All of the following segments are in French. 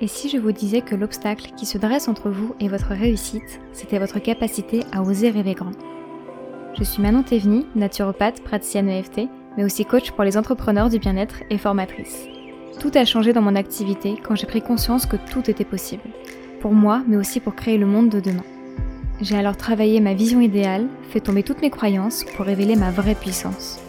Et si je vous disais que l'obstacle qui se dresse entre vous et votre réussite, c'était votre capacité à oser rêver grand Je suis Manon Théveny, naturopathe, praticienne EFT, mais aussi coach pour les entrepreneurs du bien-être et formatrice. Tout a changé dans mon activité quand j'ai pris conscience que tout était possible. Pour moi, mais aussi pour créer le monde de demain. J'ai alors travaillé ma vision idéale, fait tomber toutes mes croyances pour révéler ma vraie puissance.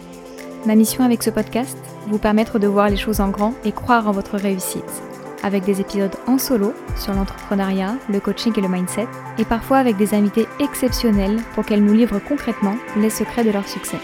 Ma mission avec ce podcast, vous permettre de voir les choses en grand et croire en votre réussite avec des épisodes en solo sur l'entrepreneuriat, le coaching et le mindset, et parfois avec des invités exceptionnels pour qu'elles nous livrent concrètement les secrets de leur succès.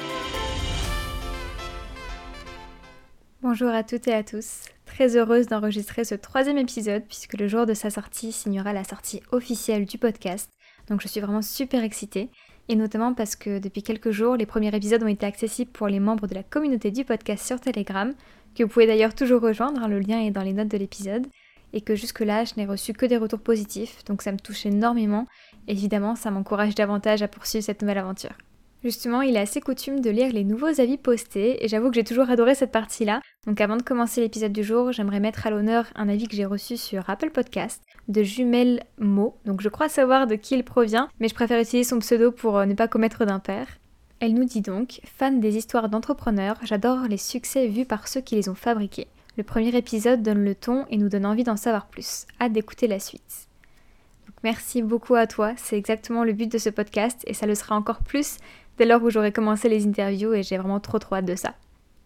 Bonjour à toutes et à tous, très heureuse d'enregistrer ce troisième épisode puisque le jour de sa sortie signera la sortie officielle du podcast, donc je suis vraiment super excitée et notamment parce que depuis quelques jours, les premiers épisodes ont été accessibles pour les membres de la communauté du podcast sur Telegram, que vous pouvez d'ailleurs toujours rejoindre, hein, le lien est dans les notes de l'épisode, et que jusque-là, je n'ai reçu que des retours positifs, donc ça me touche énormément, évidemment, ça m'encourage davantage à poursuivre cette nouvelle aventure. Justement, il est assez coutume de lire les nouveaux avis postés, et j'avoue que j'ai toujours adoré cette partie-là. Donc avant de commencer l'épisode du jour, j'aimerais mettre à l'honneur un avis que j'ai reçu sur Apple Podcast de Jumelle Mo. Donc je crois savoir de qui il provient, mais je préfère utiliser son pseudo pour euh, ne pas commettre d'impair. Elle nous dit donc Fan des histoires d'entrepreneurs, j'adore les succès vus par ceux qui les ont fabriqués. Le premier épisode donne le ton et nous donne envie d'en savoir plus. Hâte d'écouter la suite. merci beaucoup à toi, c'est exactement le but de ce podcast et ça le sera encore plus dès lors où j'aurai commencé les interviews et j'ai vraiment trop trop hâte de ça.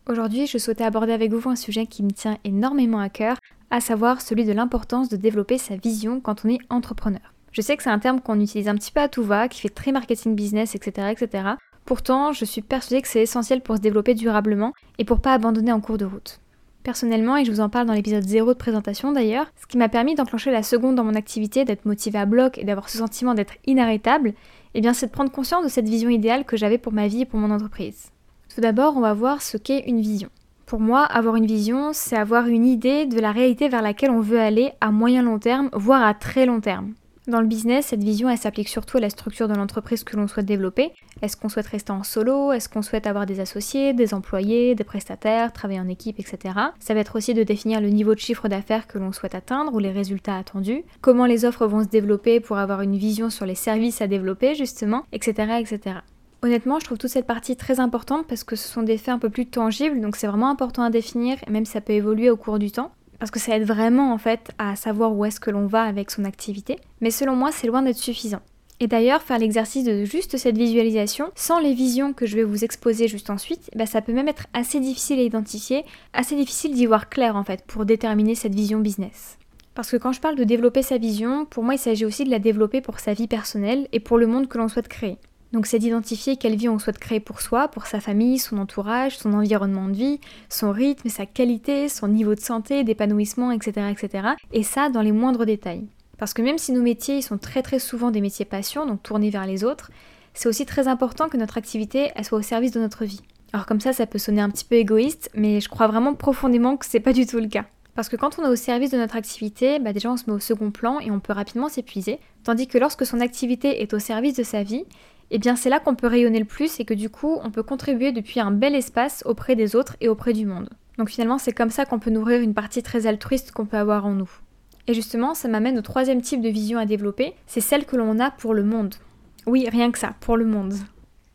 Aujourd'hui, je souhaitais aborder avec vous un sujet qui me tient énormément à cœur, à savoir celui de l'importance de développer sa vision quand on est entrepreneur. Je sais que c'est un terme qu'on utilise un petit peu à tout va, qui fait très marketing business, etc. etc. Pourtant, je suis persuadée que c'est essentiel pour se développer durablement et pour pas abandonner en cours de route. Personnellement, et je vous en parle dans l'épisode 0 de présentation d'ailleurs, ce qui m'a permis d'enclencher la seconde dans mon activité, d'être motivée à bloc et d'avoir ce sentiment d'être inarrêtable, eh bien c'est de prendre conscience de cette vision idéale que j'avais pour ma vie et pour mon entreprise. Tout d'abord, on va voir ce qu'est une vision. Pour moi, avoir une vision, c'est avoir une idée de la réalité vers laquelle on veut aller à moyen long terme, voire à très long terme. Dans le business, cette vision, s'applique surtout à la structure de l'entreprise que l'on souhaite développer. Est-ce qu'on souhaite rester en solo? Est-ce qu'on souhaite avoir des associés, des employés, des prestataires, travailler en équipe, etc. Ça va être aussi de définir le niveau de chiffre d'affaires que l'on souhaite atteindre ou les résultats attendus. Comment les offres vont se développer pour avoir une vision sur les services à développer, justement, etc. etc. Honnêtement, je trouve toute cette partie très importante parce que ce sont des faits un peu plus tangibles, donc c'est vraiment important à définir, même si ça peut évoluer au cours du temps parce que ça aide vraiment en fait à savoir où est-ce que l'on va avec son activité, mais selon moi c'est loin d'être suffisant. Et d'ailleurs, faire l'exercice de juste cette visualisation, sans les visions que je vais vous exposer juste ensuite, bah, ça peut même être assez difficile à identifier, assez difficile d'y voir clair en fait pour déterminer cette vision business. Parce que quand je parle de développer sa vision, pour moi il s'agit aussi de la développer pour sa vie personnelle et pour le monde que l'on souhaite créer. Donc c'est d'identifier quelle vie on souhaite créer pour soi, pour sa famille, son entourage, son environnement de vie, son rythme, sa qualité, son niveau de santé, d'épanouissement, etc., etc. Et ça dans les moindres détails. Parce que même si nos métiers sont très souvent des métiers passion, donc tournés vers les autres, c'est aussi très important que notre activité soit au service de notre vie. Alors comme ça, ça peut sonner un petit peu égoïste, mais je crois vraiment profondément que c'est pas du tout le cas. Parce que quand on est au service de notre activité, bah déjà on se met au second plan et on peut rapidement s'épuiser. Tandis que lorsque son activité est au service de sa vie, eh bien c'est là qu'on peut rayonner le plus et que du coup on peut contribuer depuis un bel espace auprès des autres et auprès du monde. Donc finalement c'est comme ça qu'on peut nourrir une partie très altruiste qu'on peut avoir en nous. Et justement ça m'amène au troisième type de vision à développer, c'est celle que l'on a pour le monde. Oui, rien que ça, pour le monde.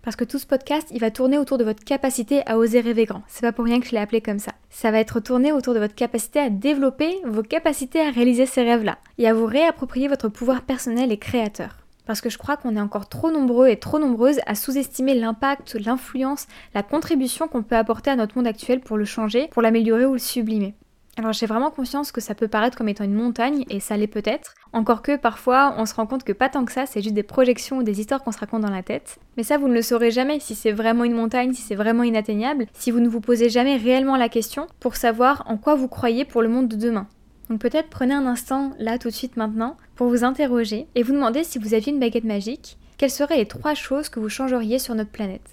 Parce que tout ce podcast, il va tourner autour de votre capacité à oser rêver grand. C'est pas pour rien que je l'ai appelé comme ça. Ça va être tourné autour de votre capacité à développer vos capacités à réaliser ces rêves-là et à vous réapproprier votre pouvoir personnel et créateur. Parce que je crois qu'on est encore trop nombreux et trop nombreuses à sous-estimer l'impact, l'influence, la contribution qu'on peut apporter à notre monde actuel pour le changer, pour l'améliorer ou le sublimer. Alors j'ai vraiment conscience que ça peut paraître comme étant une montagne, et ça l'est peut-être, encore que parfois on se rend compte que pas tant que ça, c'est juste des projections ou des histoires qu'on se raconte dans la tête. Mais ça vous ne le saurez jamais si c'est vraiment une montagne, si c'est vraiment inatteignable, si vous ne vous posez jamais réellement la question pour savoir en quoi vous croyez pour le monde de demain. Donc peut-être prenez un instant, là tout de suite maintenant, pour vous interroger et vous demander si vous aviez une baguette magique, quelles seraient les trois choses que vous changeriez sur notre planète?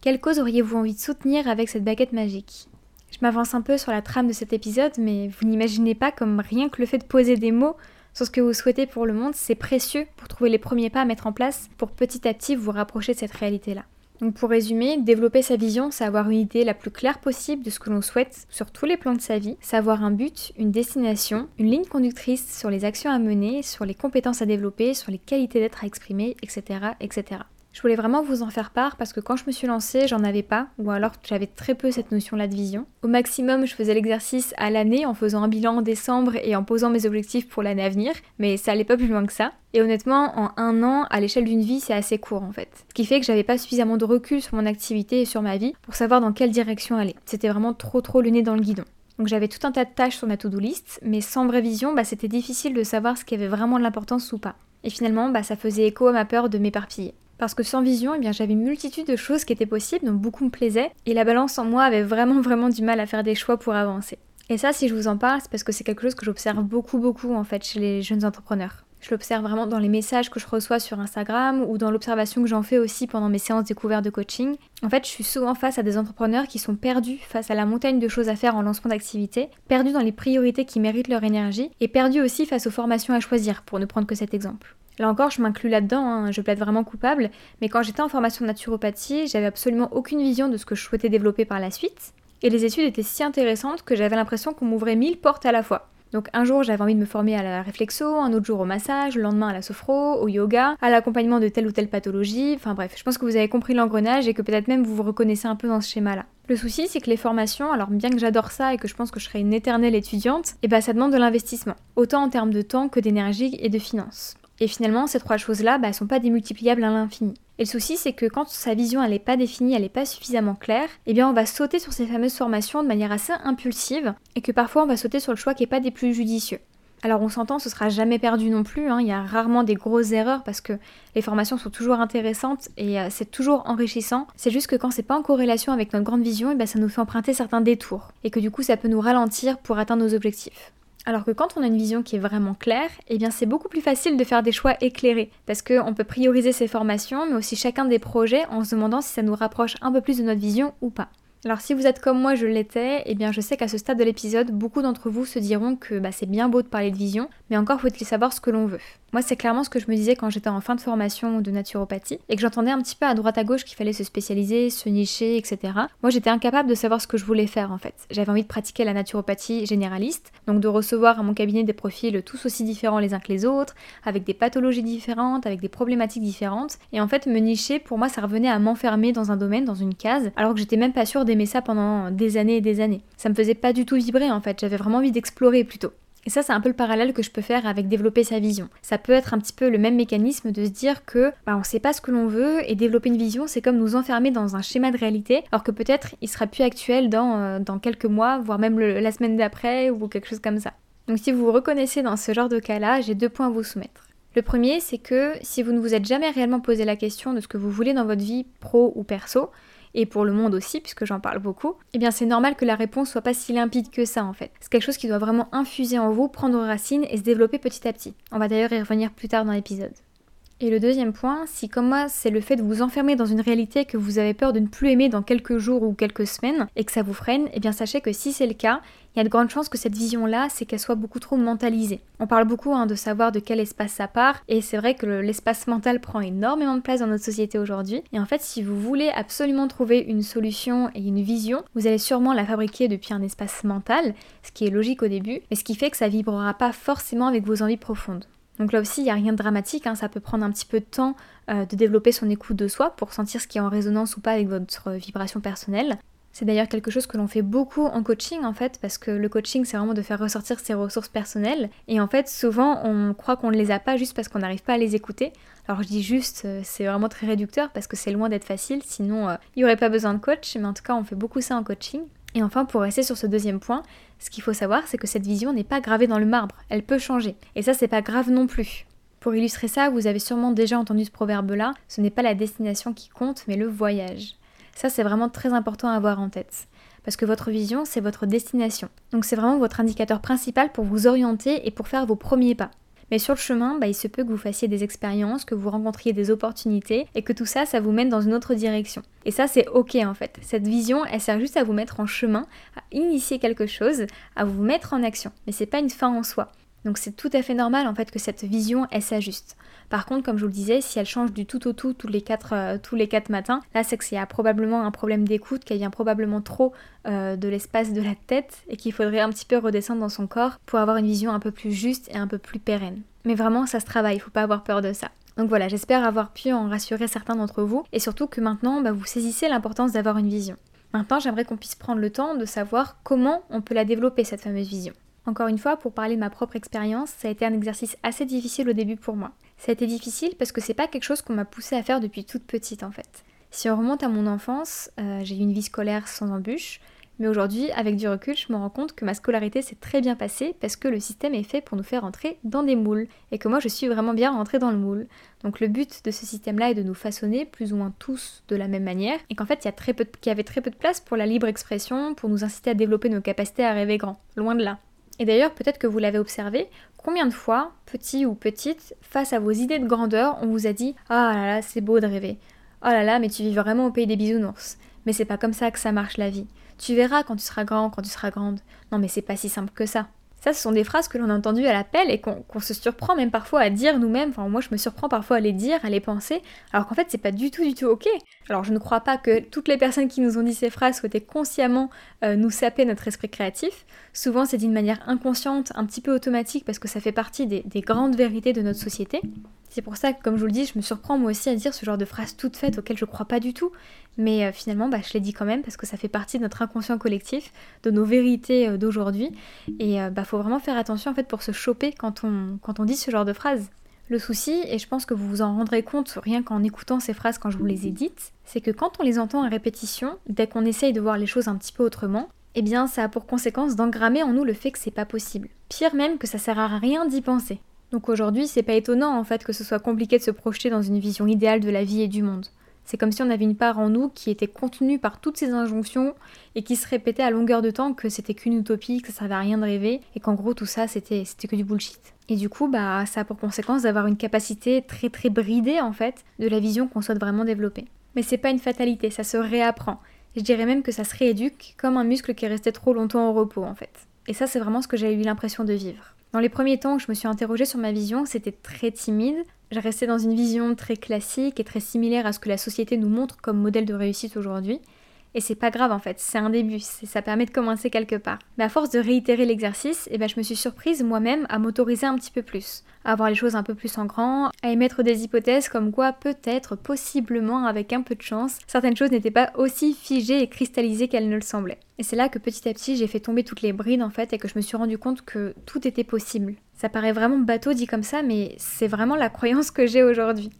Quelle cause auriez-vous envie de soutenir avec cette baguette magique? Je m'avance un peu sur la trame de cet épisode, mais vous n'imaginez pas comme rien que le fait de poser des mots sur ce que vous souhaitez pour le monde, c'est précieux pour trouver les premiers pas à mettre en place pour petit à petit vous rapprocher de cette réalité-là. Donc pour résumer, développer sa vision, c'est avoir une idée la plus claire possible de ce que l'on souhaite sur tous les plans de sa vie, c'est avoir un but, une destination, une ligne conductrice sur les actions à mener, sur les compétences à développer, sur les qualités d'être à exprimer, etc. etc. Je voulais vraiment vous en faire part parce que quand je me suis lancée, j'en avais pas, ou alors j'avais très peu cette notion-là de vision. Au maximum, je faisais l'exercice à l'année en faisant un bilan en décembre et en posant mes objectifs pour l'année à venir, mais ça allait pas plus loin que ça. Et honnêtement, en un an, à l'échelle d'une vie, c'est assez court en fait. Ce qui fait que j'avais pas suffisamment de recul sur mon activité et sur ma vie pour savoir dans quelle direction aller. C'était vraiment trop trop le nez dans le guidon. Donc j'avais tout un tas de tâches sur ma to-do list, mais sans vraie vision, bah, c'était difficile de savoir ce qui avait vraiment de l'importance ou pas. Et finalement, bah, ça faisait écho à ma peur de m'éparpiller. Parce que sans vision, eh j'avais une multitude de choses qui étaient possibles, donc beaucoup me plaisaient, et la balance en moi avait vraiment vraiment du mal à faire des choix pour avancer. Et ça, si je vous en parle, c'est parce que c'est quelque chose que j'observe beaucoup beaucoup en fait chez les jeunes entrepreneurs. Je l'observe vraiment dans les messages que je reçois sur Instagram ou dans l'observation que j'en fais aussi pendant mes séances découvertes de coaching. En fait, je suis souvent face à des entrepreneurs qui sont perdus face à la montagne de choses à faire en lancement d'activité, perdus dans les priorités qui méritent leur énergie et perdus aussi face aux formations à choisir, pour ne prendre que cet exemple. Là encore, je m'inclus là-dedans, hein, je plaide vraiment coupable, mais quand j'étais en formation de naturopathie, j'avais absolument aucune vision de ce que je souhaitais développer par la suite, et les études étaient si intéressantes que j'avais l'impression qu'on m'ouvrait mille portes à la fois. Donc un jour j'avais envie de me former à la réflexo, un autre jour au massage, le lendemain à la sophro, au yoga, à l'accompagnement de telle ou telle pathologie, enfin bref, je pense que vous avez compris l'engrenage et que peut-être même vous vous reconnaissez un peu dans ce schéma-là. Le souci c'est que les formations, alors bien que j'adore ça et que je pense que je serai une éternelle étudiante, et eh ben ça demande de l'investissement, autant en termes de temps que d'énergie et de finances. Et finalement, ces trois choses-là, bah, sont pas démultipliables à l'infini. Et le souci, c'est que quand sa vision n'est pas définie, elle n'est pas suffisamment claire, eh bien on va sauter sur ces fameuses formations de manière assez impulsive, et que parfois on va sauter sur le choix qui n'est pas des plus judicieux. Alors on s'entend, ce sera jamais perdu non plus, hein. il y a rarement des grosses erreurs parce que les formations sont toujours intéressantes et euh, c'est toujours enrichissant. C'est juste que quand c'est pas en corrélation avec notre grande vision, eh ben, ça nous fait emprunter certains détours et que du coup ça peut nous ralentir pour atteindre nos objectifs. Alors que quand on a une vision qui est vraiment claire, eh bien c'est beaucoup plus facile de faire des choix éclairés parce qu'on peut prioriser ses formations mais aussi chacun des projets en se demandant si ça nous rapproche un peu plus de notre vision ou pas. Alors si vous êtes comme moi, je l'étais, eh bien je sais qu'à ce stade de l'épisode, beaucoup d'entre vous se diront que bah, c'est bien beau de parler de vision, mais encore faut-il savoir ce que l'on veut. Moi c'est clairement ce que je me disais quand j'étais en fin de formation de naturopathie, et que j'entendais un petit peu à droite à gauche qu'il fallait se spécialiser, se nicher, etc. Moi j'étais incapable de savoir ce que je voulais faire en fait. J'avais envie de pratiquer la naturopathie généraliste, donc de recevoir à mon cabinet des profils tous aussi différents les uns que les autres, avec des pathologies différentes, avec des problématiques différentes, et en fait me nicher pour moi ça revenait à m'enfermer dans un domaine, dans une case, alors que j'étais même pas sûre d'aimer ça pendant des années et des années. Ça me faisait pas du tout vibrer en fait, j'avais vraiment envie d'explorer plutôt. Et ça, c'est un peu le parallèle que je peux faire avec développer sa vision. Ça peut être un petit peu le même mécanisme de se dire que bah, on sait pas ce que l'on veut et développer une vision, c'est comme nous enfermer dans un schéma de réalité, alors que peut-être il sera plus actuel dans, euh, dans quelques mois, voire même la semaine d'après ou quelque chose comme ça. Donc si vous vous reconnaissez dans ce genre de cas-là, j'ai deux points à vous soumettre. Le premier, c'est que si vous ne vous êtes jamais réellement posé la question de ce que vous voulez dans votre vie pro ou perso, et pour le monde aussi, puisque j'en parle beaucoup, eh bien c'est normal que la réponse soit pas si limpide que ça en fait. C'est quelque chose qui doit vraiment infuser en vous, prendre racine et se développer petit à petit. On va d'ailleurs y revenir plus tard dans l'épisode. Et le deuxième point, si comme moi c'est le fait de vous enfermer dans une réalité que vous avez peur de ne plus aimer dans quelques jours ou quelques semaines et que ça vous freine, eh bien sachez que si c'est le cas, il y a de grandes chances que cette vision-là, c'est qu'elle soit beaucoup trop mentalisée. On parle beaucoup hein, de savoir de quel espace ça part, et c'est vrai que l'espace mental prend énormément de place dans notre société aujourd'hui. Et en fait, si vous voulez absolument trouver une solution et une vision, vous allez sûrement la fabriquer depuis un espace mental, ce qui est logique au début, mais ce qui fait que ça vibrera pas forcément avec vos envies profondes. Donc là aussi, il n'y a rien de dramatique, hein. ça peut prendre un petit peu de temps euh, de développer son écoute de soi pour sentir ce qui est en résonance ou pas avec votre vibration personnelle. C'est d'ailleurs quelque chose que l'on fait beaucoup en coaching en fait, parce que le coaching c'est vraiment de faire ressortir ses ressources personnelles. Et en fait, souvent on croit qu'on ne les a pas juste parce qu'on n'arrive pas à les écouter. Alors je dis juste, euh, c'est vraiment très réducteur parce que c'est loin d'être facile, sinon euh, il n'y aurait pas besoin de coach, mais en tout cas on fait beaucoup ça en coaching. Et enfin, pour rester sur ce deuxième point, ce qu'il faut savoir, c'est que cette vision n'est pas gravée dans le marbre, elle peut changer. Et ça, c'est pas grave non plus. Pour illustrer ça, vous avez sûrement déjà entendu ce proverbe-là, ce n'est pas la destination qui compte, mais le voyage. Ça, c'est vraiment très important à avoir en tête. Parce que votre vision, c'est votre destination. Donc c'est vraiment votre indicateur principal pour vous orienter et pour faire vos premiers pas. Mais sur le chemin, bah, il se peut que vous fassiez des expériences, que vous rencontriez des opportunités et que tout ça, ça vous mène dans une autre direction. Et ça, c'est ok en fait. Cette vision, elle sert juste à vous mettre en chemin, à initier quelque chose, à vous mettre en action. Mais c'est pas une fin en soi. Donc c'est tout à fait normal en fait que cette vision elle s'ajuste. Par contre, comme je vous le disais, si elle change du tout au tout tous les quatre, euh, matins, là c'est qu'il y a probablement un problème d'écoute, qu'elle vient probablement trop euh, de l'espace de la tête et qu'il faudrait un petit peu redescendre dans son corps pour avoir une vision un peu plus juste et un peu plus pérenne. Mais vraiment, ça se travaille, il faut pas avoir peur de ça. Donc voilà, j'espère avoir pu en rassurer certains d'entre vous et surtout que maintenant bah, vous saisissez l'importance d'avoir une vision. Maintenant, j'aimerais qu'on puisse prendre le temps de savoir comment on peut la développer, cette fameuse vision. Encore une fois, pour parler de ma propre expérience, ça a été un exercice assez difficile au début pour moi. Ça a été difficile parce que c'est pas quelque chose qu'on m'a poussé à faire depuis toute petite en fait. Si on remonte à mon enfance, euh, j'ai eu une vie scolaire sans embûches, mais aujourd'hui, avec du recul, je me rends compte que ma scolarité s'est très bien passée parce que le système est fait pour nous faire entrer dans des moules et que moi je suis vraiment bien rentrée dans le moule. Donc le but de ce système-là est de nous façonner plus ou moins tous de la même manière et qu'en fait il y, peu y avait très peu de place pour la libre expression, pour nous inciter à développer nos capacités à rêver grand. Loin de là. Et d'ailleurs, peut-être que vous l'avez observé, combien de fois, petit ou petite, face à vos idées de grandeur, on vous a dit Ah là là, c'est beau de rêver. Oh là là, mais tu vis vraiment au pays des bisounours. Mais c'est pas comme ça que ça marche la vie. Tu verras quand tu seras grand, quand tu seras grande. Non, mais c'est pas si simple que ça. Ça, ce sont des phrases que l'on a entendues à l'appel et qu'on se surprend même parfois à dire nous-mêmes. Enfin, moi, je me surprends parfois à les dire, à les penser, alors qu'en fait, c'est pas du tout, du tout ok. Alors, je ne crois pas que toutes les personnes qui nous ont dit ces phrases souhaitaient consciemment euh, nous saper notre esprit créatif. Souvent, c'est d'une manière inconsciente, un petit peu automatique, parce que ça fait partie des, des grandes vérités de notre société. C'est pour ça que, comme je vous le dis, je me surprends moi aussi à dire ce genre de phrases toutes faites auxquelles je crois pas du tout. Mais euh, finalement, bah, je les dis quand même parce que ça fait partie de notre inconscient collectif, de nos vérités euh, d'aujourd'hui. Et euh, bah, faut vraiment faire attention en pour se choper quand on, quand on dit ce genre de phrases. Le souci, et je pense que vous vous en rendrez compte rien qu'en écoutant ces phrases quand je vous les ai dites, c'est que quand on les entend à répétition, dès qu'on essaye de voir les choses un petit peu autrement, eh bien ça a pour conséquence d'engrammer en nous le fait que c'est pas possible. Pire même que ça sert à rien d'y penser. Donc aujourd'hui, c'est pas étonnant en fait que ce soit compliqué de se projeter dans une vision idéale de la vie et du monde. C'est comme si on avait une part en nous qui était contenue par toutes ces injonctions et qui se répétait à longueur de temps que c'était qu'une utopie, que ça servait à rien de rêver et qu'en gros tout ça c'était que du bullshit. Et du coup, bah ça a pour conséquence d'avoir une capacité très très bridée en fait de la vision qu'on souhaite vraiment développer. Mais c'est pas une fatalité, ça se réapprend. Je dirais même que ça se rééduque comme un muscle qui est resté trop longtemps au repos en fait. Et ça c'est vraiment ce que j'ai eu l'impression de vivre. Dans les premiers temps où je me suis interrogée sur ma vision, c'était très timide. Je restais dans une vision très classique et très similaire à ce que la société nous montre comme modèle de réussite aujourd'hui. Et c'est pas grave en fait, c'est un début, ça permet de commencer quelque part. Mais à force de réitérer l'exercice, eh ben, je me suis surprise moi-même à m'autoriser un petit peu plus, à voir les choses un peu plus en grand, à émettre des hypothèses comme quoi peut-être, possiblement, avec un peu de chance, certaines choses n'étaient pas aussi figées et cristallisées qu'elles ne le semblaient. Et c'est là que petit à petit j'ai fait tomber toutes les brides en fait et que je me suis rendu compte que tout était possible. Ça paraît vraiment bateau dit comme ça, mais c'est vraiment la croyance que j'ai aujourd'hui.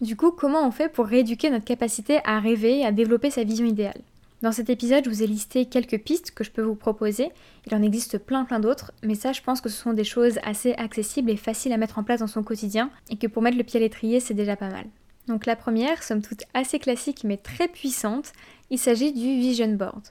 Du coup, comment on fait pour rééduquer notre capacité à rêver et à développer sa vision idéale? Dans cet épisode, je vous ai listé quelques pistes que je peux vous proposer. Il en existe plein plein d'autres, mais ça je pense que ce sont des choses assez accessibles et faciles à mettre en place dans son quotidien, et que pour mettre le pied à l'étrier, c'est déjà pas mal. Donc la première, somme toute assez classique mais très puissante, il s'agit du vision board.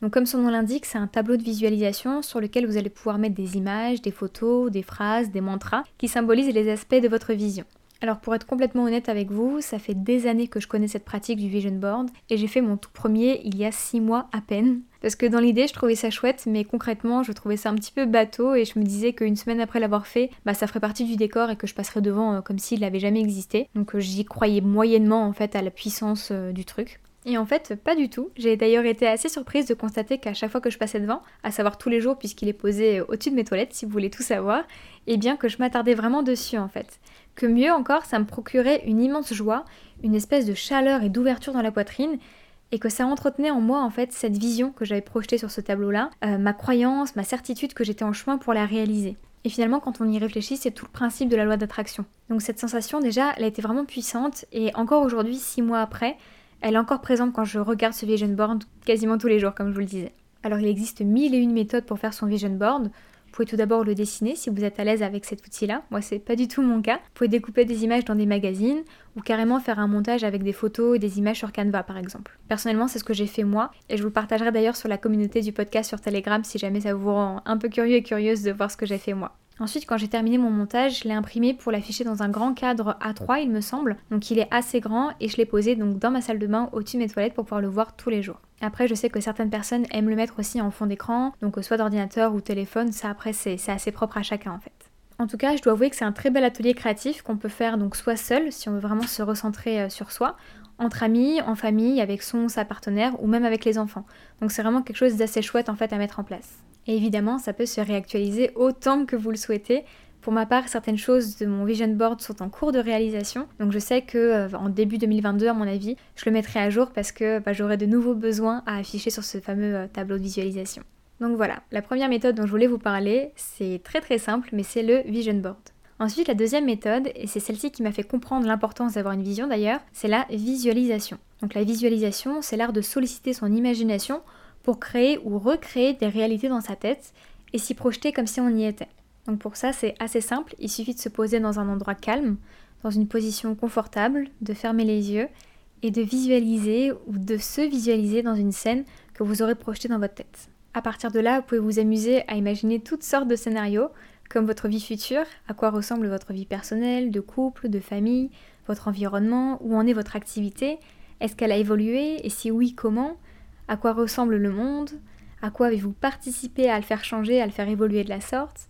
Donc comme son nom l'indique, c'est un tableau de visualisation sur lequel vous allez pouvoir mettre des images, des photos, des phrases, des mantras qui symbolisent les aspects de votre vision. Alors pour être complètement honnête avec vous, ça fait des années que je connais cette pratique du vision board et j'ai fait mon tout premier il y a 6 mois à peine. Parce que dans l'idée je trouvais ça chouette mais concrètement je trouvais ça un petit peu bateau et je me disais qu'une semaine après l'avoir fait, bah ça ferait partie du décor et que je passerais devant euh, comme s'il n'avait jamais existé. Donc euh, j'y croyais moyennement en fait à la puissance euh, du truc. Et en fait, pas du tout. J'ai d'ailleurs été assez surprise de constater qu'à chaque fois que je passais devant, à savoir tous les jours puisqu'il est posé au-dessus de mes toilettes si vous voulez tout savoir, et eh bien que je m'attardais vraiment dessus en fait que mieux encore, ça me procurait une immense joie, une espèce de chaleur et d'ouverture dans la poitrine, et que ça entretenait en moi en fait cette vision que j'avais projetée sur ce tableau-là, euh, ma croyance, ma certitude que j'étais en chemin pour la réaliser. Et finalement, quand on y réfléchit, c'est tout le principe de la loi d'attraction. Donc cette sensation, déjà, elle a été vraiment puissante, et encore aujourd'hui, six mois après, elle est encore présente quand je regarde ce vision board quasiment tous les jours, comme je vous le disais. Alors il existe mille et une méthodes pour faire son vision board. Vous pouvez tout d'abord le dessiner si vous êtes à l'aise avec cet outil-là. Moi, c'est pas du tout mon cas. Vous pouvez découper des images dans des magazines ou carrément faire un montage avec des photos et des images sur Canva par exemple. Personnellement, c'est ce que j'ai fait moi et je vous partagerai d'ailleurs sur la communauté du podcast sur Telegram si jamais ça vous rend un peu curieux et curieuse de voir ce que j'ai fait moi. Ensuite, quand j'ai terminé mon montage, je l'ai imprimé pour l'afficher dans un grand cadre A3, il me semble. Donc il est assez grand et je l'ai posé donc dans ma salle de bain au-dessus de mes toilettes pour pouvoir le voir tous les jours. Après, je sais que certaines personnes aiment le mettre aussi en fond d'écran, donc soit d'ordinateur ou téléphone, ça après c'est assez propre à chacun en fait. En tout cas, je dois avouer que c'est un très bel atelier créatif qu'on peut faire donc soit seul, si on veut vraiment se recentrer euh, sur soi, entre amis, en famille, avec son sa partenaire ou même avec les enfants. Donc c'est vraiment quelque chose d'assez chouette en fait à mettre en place. Évidemment, ça peut se réactualiser autant que vous le souhaitez. Pour ma part, certaines choses de mon vision board sont en cours de réalisation, donc je sais que euh, en début 2022, à mon avis, je le mettrai à jour parce que bah, j'aurai de nouveaux besoins à afficher sur ce fameux euh, tableau de visualisation. Donc voilà, la première méthode dont je voulais vous parler, c'est très très simple, mais c'est le vision board. Ensuite, la deuxième méthode, et c'est celle-ci qui m'a fait comprendre l'importance d'avoir une vision d'ailleurs, c'est la visualisation. Donc la visualisation, c'est l'art de solliciter son imagination pour créer ou recréer des réalités dans sa tête et s'y projeter comme si on y était. Donc pour ça, c'est assez simple, il suffit de se poser dans un endroit calme, dans une position confortable, de fermer les yeux et de visualiser ou de se visualiser dans une scène que vous aurez projetée dans votre tête. À partir de là, vous pouvez vous amuser à imaginer toutes sortes de scénarios, comme votre vie future, à quoi ressemble votre vie personnelle, de couple, de famille, votre environnement, où en est votre activité, est-ce qu'elle a évolué, et si oui, comment, à quoi ressemble le monde, à quoi avez-vous participé à le faire changer, à le faire évoluer de la sorte?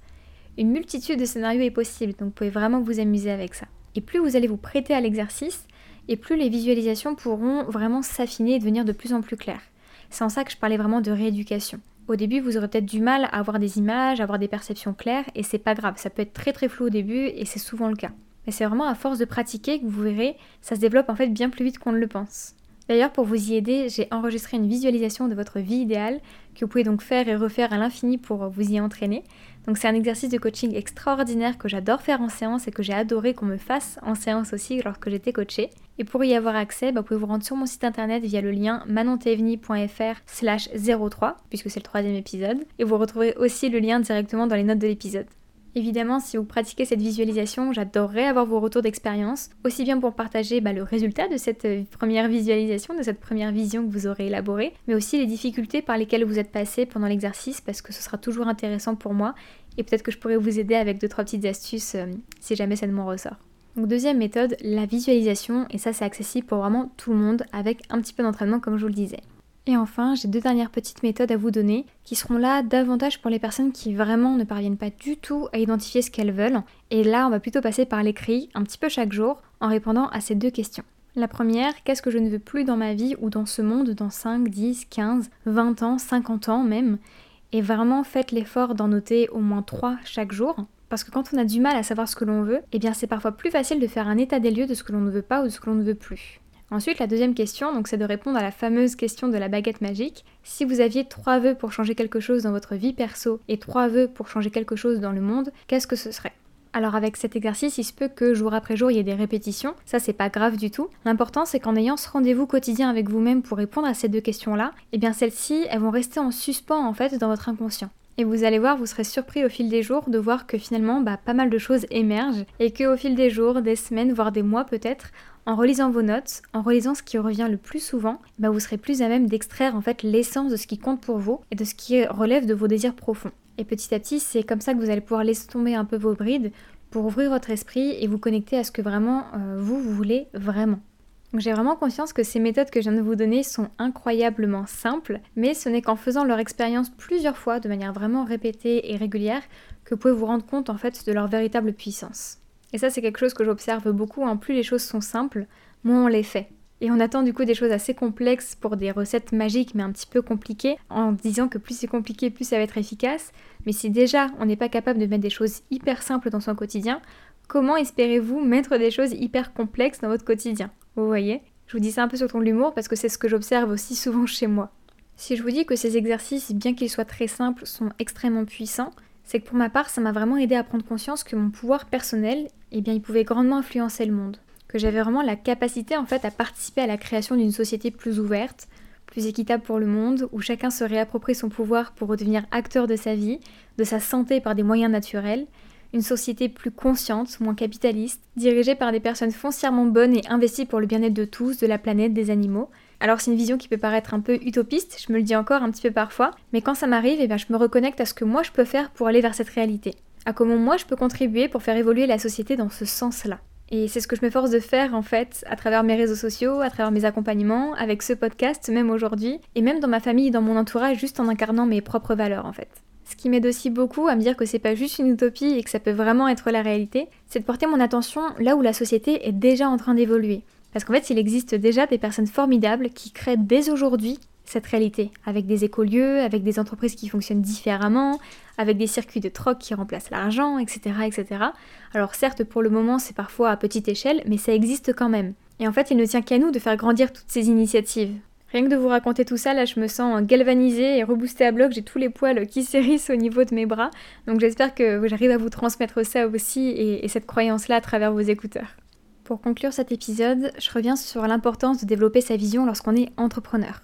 Une multitude de scénarios est possible, donc vous pouvez vraiment vous amuser avec ça. Et plus vous allez vous prêter à l'exercice, et plus les visualisations pourront vraiment s'affiner et devenir de plus en plus claires. C'est en ça que je parlais vraiment de rééducation. Au début, vous aurez peut-être du mal à avoir des images, à avoir des perceptions claires, et c'est pas grave, ça peut être très très flou au début, et c'est souvent le cas. Mais c'est vraiment à force de pratiquer que vous verrez, ça se développe en fait bien plus vite qu'on ne le pense. D'ailleurs, pour vous y aider, j'ai enregistré une visualisation de votre vie idéale que vous pouvez donc faire et refaire à l'infini pour vous y entraîner. Donc c'est un exercice de coaching extraordinaire que j'adore faire en séance et que j'ai adoré qu'on me fasse en séance aussi lorsque j'étais coachée. Et pour y avoir accès, bah, vous pouvez vous rendre sur mon site internet via le lien manontevni.fr slash 03, puisque c'est le troisième épisode, et vous retrouverez aussi le lien directement dans les notes de l'épisode. Évidemment, si vous pratiquez cette visualisation, j'adorerais avoir vos retours d'expérience, aussi bien pour partager bah, le résultat de cette euh, première visualisation, de cette première vision que vous aurez élaborée, mais aussi les difficultés par lesquelles vous êtes passé pendant l'exercice, parce que ce sera toujours intéressant pour moi, et peut-être que je pourrais vous aider avec deux trois petites astuces euh, si jamais ça ne m'en ressort. Donc deuxième méthode, la visualisation, et ça c'est accessible pour vraiment tout le monde avec un petit peu d'entraînement comme je vous le disais. Et enfin, j'ai deux dernières petites méthodes à vous donner qui seront là davantage pour les personnes qui vraiment ne parviennent pas du tout à identifier ce qu'elles veulent. Et là, on va plutôt passer par l'écrit un petit peu chaque jour en répondant à ces deux questions. La première, qu'est-ce que je ne veux plus dans ma vie ou dans ce monde dans 5, 10, 15, 20 ans, 50 ans même? Et vraiment faites l'effort d'en noter au moins 3 chaque jour. Parce que quand on a du mal à savoir ce que l'on veut, eh bien c'est parfois plus facile de faire un état des lieux de ce que l'on ne veut pas ou de ce que l'on ne veut plus. Ensuite, la deuxième question, donc, c'est de répondre à la fameuse question de la baguette magique. Si vous aviez trois vœux pour changer quelque chose dans votre vie perso et trois vœux pour changer quelque chose dans le monde, qu'est-ce que ce serait? Alors avec cet exercice, il se peut que jour après jour il y ait des répétitions, ça c'est pas grave du tout. L'important c'est qu'en ayant ce rendez-vous quotidien avec vous-même pour répondre à ces deux questions-là, eh bien celles-ci, elles vont rester en suspens en fait dans votre inconscient. Et vous allez voir, vous serez surpris au fil des jours de voir que finalement, bah, pas mal de choses émergent et qu'au fil des jours, des semaines, voire des mois peut-être, en relisant vos notes, en relisant ce qui revient le plus souvent, bah vous serez plus à même d'extraire en fait l'essence de ce qui compte pour vous et de ce qui relève de vos désirs profonds. Et petit à petit, c'est comme ça que vous allez pouvoir laisser tomber un peu vos brides pour ouvrir votre esprit et vous connecter à ce que vraiment euh, vous, voulez vraiment. J'ai vraiment conscience que ces méthodes que je viens de vous donner sont incroyablement simples, mais ce n'est qu'en faisant leur expérience plusieurs fois de manière vraiment répétée et régulière que vous pouvez vous rendre compte en fait de leur véritable puissance. Et ça, c'est quelque chose que j'observe beaucoup. Hein. Plus les choses sont simples, moins on les fait. Et on attend du coup des choses assez complexes pour des recettes magiques mais un petit peu compliquées, en disant que plus c'est compliqué, plus ça va être efficace. Mais si déjà on n'est pas capable de mettre des choses hyper simples dans son quotidien, comment espérez-vous mettre des choses hyper complexes dans votre quotidien? Vous voyez? Je vous dis ça un peu sur ton l'humour parce que c'est ce que j'observe aussi souvent chez moi. Si je vous dis que ces exercices, bien qu'ils soient très simples, sont extrêmement puissants, c'est que pour ma part, ça m'a vraiment aidé à prendre conscience que mon pouvoir personnel, eh bien, il pouvait grandement influencer le monde. Que j'avais vraiment la capacité, en fait, à participer à la création d'une société plus ouverte, plus équitable pour le monde, où chacun se réapproprie son pouvoir pour redevenir acteur de sa vie, de sa santé par des moyens naturels, une société plus consciente, moins capitaliste, dirigée par des personnes foncièrement bonnes et investies pour le bien-être de tous, de la planète, des animaux, alors c'est une vision qui peut paraître un peu utopiste, je me le dis encore un petit peu parfois, mais quand ça m'arrive, eh bien, je me reconnecte à ce que moi je peux faire pour aller vers cette réalité, à comment moi je peux contribuer pour faire évoluer la société dans ce sens-là. Et c'est ce que je m'efforce de faire en fait à travers mes réseaux sociaux, à travers mes accompagnements, avec ce podcast même aujourd'hui, et même dans ma famille dans mon entourage, juste en incarnant mes propres valeurs en fait. Ce qui m'aide aussi beaucoup à me dire que c'est pas juste une utopie et que ça peut vraiment être la réalité, c'est de porter mon attention là où la société est déjà en train d'évoluer. Parce qu'en fait, il existe déjà des personnes formidables qui créent dès aujourd'hui cette réalité, avec des écolieux, avec des entreprises qui fonctionnent différemment, avec des circuits de troc qui remplacent l'argent, etc., etc. Alors certes, pour le moment, c'est parfois à petite échelle, mais ça existe quand même. Et en fait, il ne tient qu'à nous de faire grandir toutes ces initiatives. Rien que de vous raconter tout ça, là, je me sens galvanisée et reboostée à bloc. J'ai tous les poils qui s'hérissent au niveau de mes bras. Donc j'espère que j'arrive à vous transmettre ça aussi et, et cette croyance-là à travers vos écouteurs. Pour conclure cet épisode, je reviens sur l'importance de développer sa vision lorsqu'on est entrepreneur.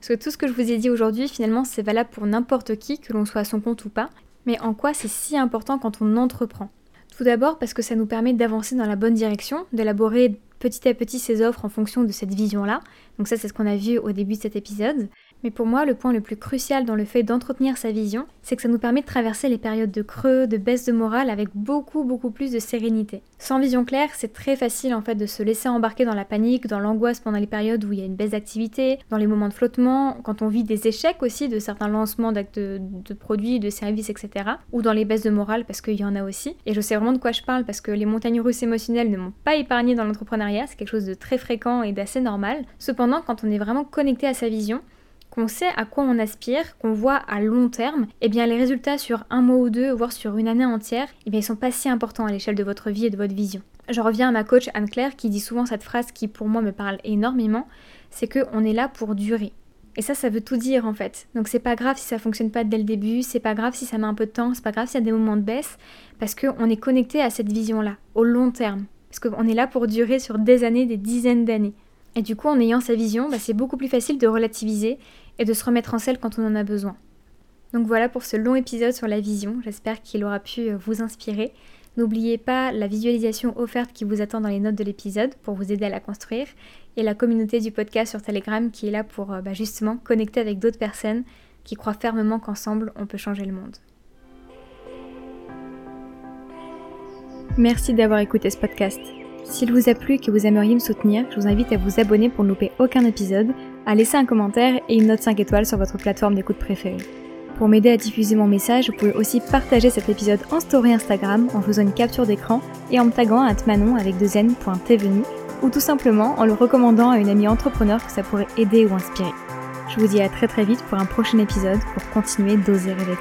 Parce que tout ce que je vous ai dit aujourd'hui, finalement, c'est valable pour n'importe qui, que l'on soit à son compte ou pas. Mais en quoi c'est si important quand on entreprend? Tout d'abord parce que ça nous permet d'avancer dans la bonne direction, d'élaborer petit à petit ses offres en fonction de cette vision-là. Donc ça, c'est ce qu'on a vu au début de cet épisode. Mais pour moi, le point le plus crucial dans le fait d'entretenir sa vision, c'est que ça nous permet de traverser les périodes de creux, de baisse de morale avec beaucoup beaucoup plus de sérénité. Sans vision claire, c'est très facile en fait de se laisser embarquer dans la panique, dans l'angoisse pendant les périodes où il y a une baisse d'activité, dans les moments de flottement, quand on vit des échecs aussi de certains lancements d'actes de, produits, de services, etc. Ou dans les baisses de morale parce qu'il y en a aussi. Et je sais vraiment de quoi je parle parce que les montagnes russes émotionnelles ne m'ont pas épargné dans l'entrepreneuriat, c'est quelque chose de très fréquent et d'assez normal. Cependant, quand on est vraiment connecté à sa vision, qu'on sait à quoi on aspire, qu'on voit à long terme, eh bien les résultats sur un mois ou deux, voire sur une année entière, eh bien ils sont pas si importants à l'échelle de votre vie et de votre vision. Je reviens à ma coach Anne-Claire qui dit souvent cette phrase qui pour moi me parle énormément, c'est qu'on est là pour durer. Et ça, ça veut tout dire en fait. Donc c'est pas grave si ça fonctionne pas dès le début, c'est pas grave si ça met un peu de temps, c'est pas grave s'il y a des moments de baisse, parce qu'on est connecté à cette vision-là, au long terme. Parce qu'on est là pour durer sur des années, des dizaines d'années. Et du coup, en ayant sa vision, bah, c'est beaucoup plus facile de relativiser et de se remettre en selle quand on en a besoin. Donc voilà pour ce long épisode sur la vision, j'espère qu'il aura pu euh, vous inspirer. N'oubliez pas la visualisation offerte qui vous attend dans les notes de l'épisode pour vous aider à la construire et la communauté du podcast sur Telegram qui est là pour euh, bah, justement connecter avec d'autres personnes qui croient fermement qu'ensemble on peut changer le monde. Merci d'avoir écouté ce podcast. S'il vous a plu et que vous aimeriez me soutenir, je vous invite à vous abonner pour ne louper aucun épisode, à laisser un commentaire et une note 5 étoiles sur votre plateforme d'écoute préférée. Pour m'aider à diffuser mon message, vous pouvez aussi partager cet épisode en story Instagram en faisant une capture d'écran et en me taguant à manon avec deux n.tvenu ou tout simplement en le recommandant à une amie entrepreneur que ça pourrait aider ou inspirer. Je vous dis à très très vite pour un prochain épisode pour continuer d'oser rêver.